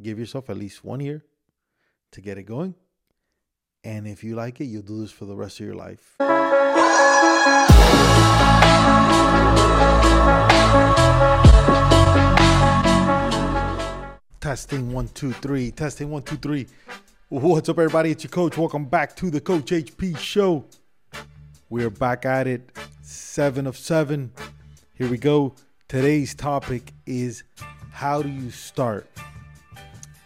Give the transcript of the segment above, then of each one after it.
Give yourself at least one year to get it going. And if you like it, you'll do this for the rest of your life. Testing one, two, three. Testing one, two, three. What's up, everybody? It's your coach. Welcome back to the Coach HP Show. We're back at it. Seven of seven. Here we go. Today's topic is how do you start?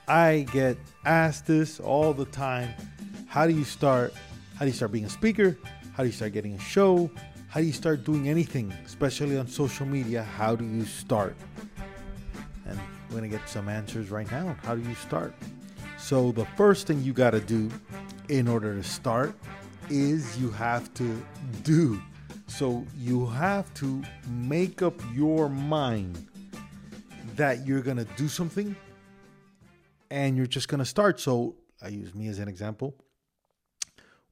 I get asked this all the time. How do you start? How do you start being a speaker? How do you start getting a show? How do you start doing anything, especially on social media? How do you start? And we're going to get some answers right now. How do you start? So, the first thing you got to do in order to start is you have to do. So, you have to make up your mind that you're going to do something and you're just going to start. So, I use me as an example.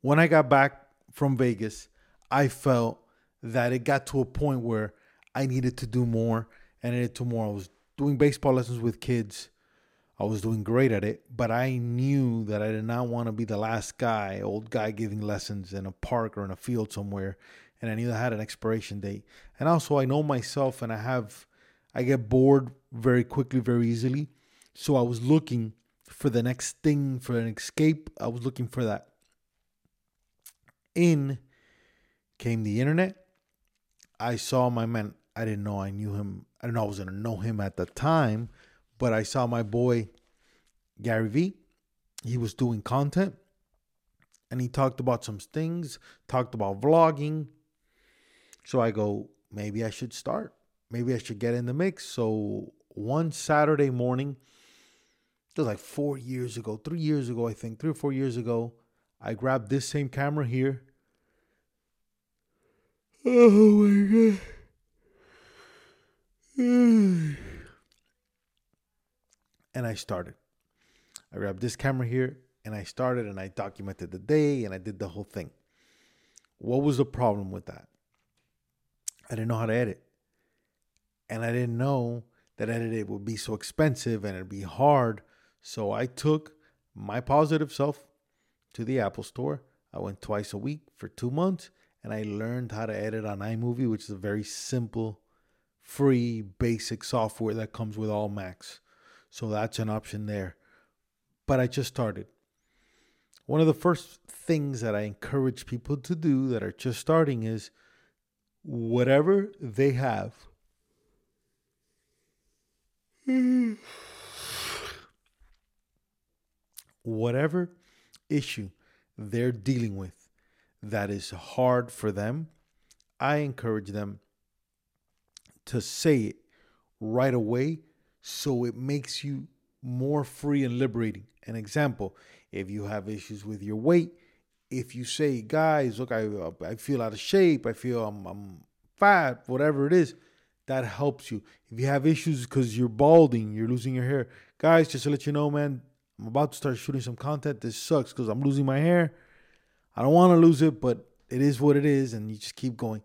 When I got back from Vegas, I felt that it got to a point where I needed to do more and I needed to more. I was doing baseball lessons with kids. I was doing great at it, but I knew that I did not want to be the last guy, old guy giving lessons in a park or in a field somewhere. And I knew I had an expiration date. And also, I know myself and I have, I get bored very quickly, very easily. So I was looking for the next thing, for an escape. I was looking for that. In came the internet. I saw my man I didn't know I knew him. I didn't know I was going to know him at the time, but I saw my boy Gary Vee. He was doing content and he talked about some things, talked about vlogging. So I go, maybe I should start. Maybe I should get in the mix. So one Saturday morning, it was like four years ago, three years ago, I think, three or four years ago, I grabbed this same camera here. Oh my God. and I started. I grabbed this camera here and I started and I documented the day and I did the whole thing. What was the problem with that? I didn't know how to edit. And I didn't know that edit would be so expensive and it'd be hard. So I took my positive self to the Apple store. I went twice a week for two months and I learned how to edit on iMovie, which is a very simple free basic software that comes with all Macs. So that's an option there. But I just started. One of the first things that I encourage people to do that are just starting is whatever they have. Whatever issue they're dealing with that is hard for them, I encourage them to say it right away so it makes you more free and liberating. An example, if you have issues with your weight, if you say, guys, look, I, uh, I feel out of shape, I feel I'm, I'm fat, whatever it is, that helps you. If you have issues because you're balding, you're losing your hair, guys, just to let you know, man, I'm about to start shooting some content. This sucks because I'm losing my hair. I don't want to lose it, but it is what it is, and you just keep going.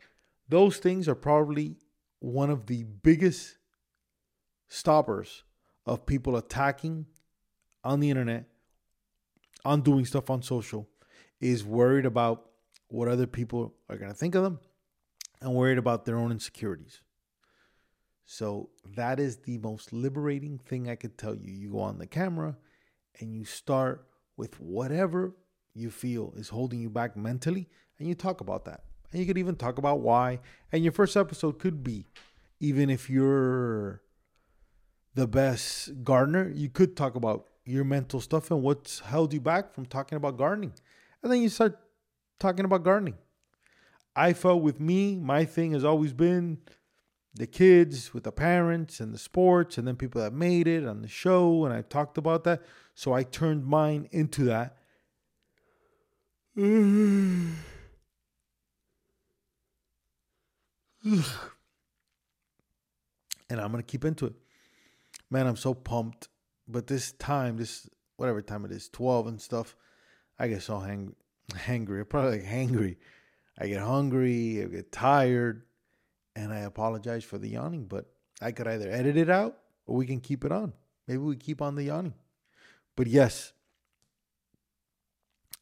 Those things are probably one of the biggest stoppers of people attacking on the internet, on doing stuff on social, is worried about what other people are going to think of them and worried about their own insecurities. So that is the most liberating thing I could tell you. You go on the camera and you start with whatever you feel is holding you back mentally and you talk about that. And you could even talk about why. And your first episode could be, even if you're the best gardener, you could talk about your mental stuff and what's held you back from talking about gardening. And then you start talking about gardening. I felt with me, my thing has always been the kids with the parents and the sports and then people that made it on the show and I talked about that. So I turned mine into that. and I'm gonna keep into it. Man, I'm so pumped. But this time, this whatever time it is, 12 and stuff, I get so hang- hangry. Probably like hangry. I get hungry, I get tired, and I apologize for the yawning, but I could either edit it out or we can keep it on. Maybe we keep on the yawning. But yes,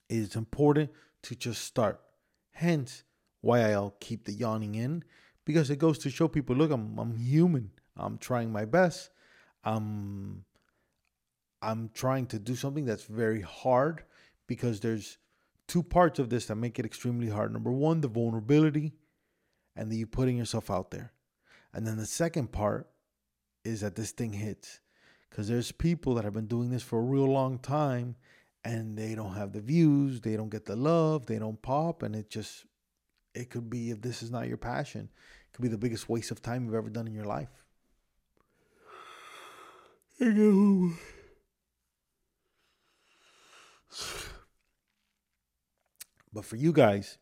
it's important to just start. Hence, why I'll keep the yawning in because it goes to show people look, I'm, I'm human. I'm trying my best. I'm, I'm trying to do something that's very hard because there's two parts of this that make it extremely hard. Number one, the vulnerability and then you putting yourself out there. And then the second part is that this thing hits. Because there's people that have been doing this for a real long time and they don't have the views, they don't get the love, they don't pop, and it just it could be if this is not your passion, it could be the biggest waste of time you've ever done in your life. But for you guys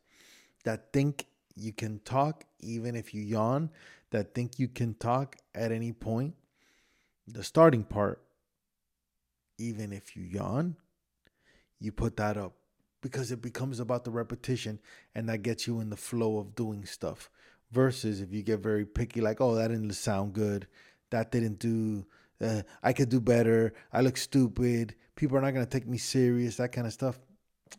that think you can talk even if you yawn, that think you can talk at any point, the starting part, even if you yawn, you put that up because it becomes about the repetition and that gets you in the flow of doing stuff. Versus if you get very picky, like, oh, that didn't sound good, that didn't do, uh, I could do better, I look stupid, people are not going to take me serious, that kind of stuff.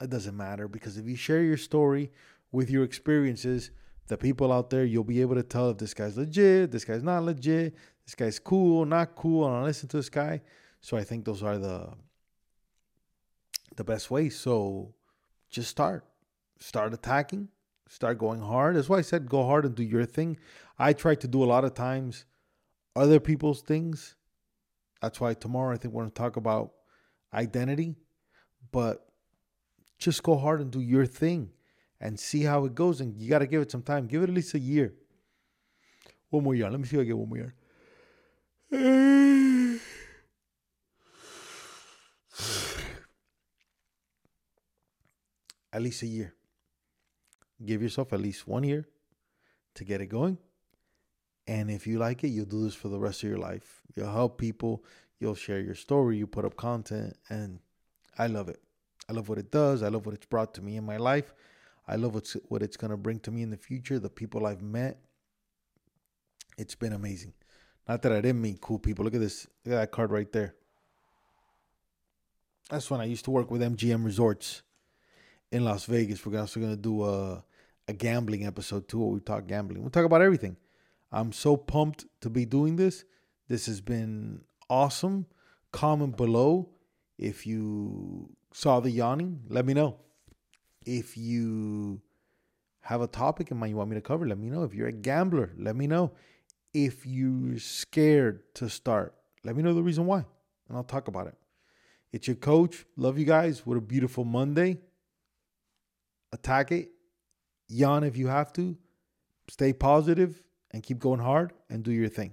It doesn't matter because if you share your story with your experiences, the people out there, you'll be able to tell if this guy's legit, this guy's not legit, this guy's cool, not cool, and I listen to this guy. So I think those are the the best ways. So just start. Start attacking. Start going hard. That's why I said go hard and do your thing. I try to do a lot of times other people's things. That's why tomorrow I think we're gonna talk about identity. But just go hard and do your thing and see how it goes. And you got to give it some time. Give it at least a year. One more year. Let me see if I get one more year. at least a year. Give yourself at least one year to get it going. And if you like it, you'll do this for the rest of your life. You'll help people. You'll share your story. You put up content. And I love it. I love what it does. I love what it's brought to me in my life. I love what's, what it's going to bring to me in the future, the people I've met. It's been amazing. Not that I didn't meet cool people. Look at this. Look at that card right there. That's when I used to work with MGM Resorts in Las Vegas. We're also going to do a, a gambling episode too, where we talk gambling. We talk about everything. I'm so pumped to be doing this. This has been awesome. Comment below if you saw the yawning. Let me know. If you have a topic in mind you want me to cover, let me know. If you're a gambler, let me know. If you're scared to start, let me know the reason why, and I'll talk about it. It's your coach. Love you guys. What a beautiful Monday. Attack it. Yawn if you have to. Stay positive and keep going hard and do your thing.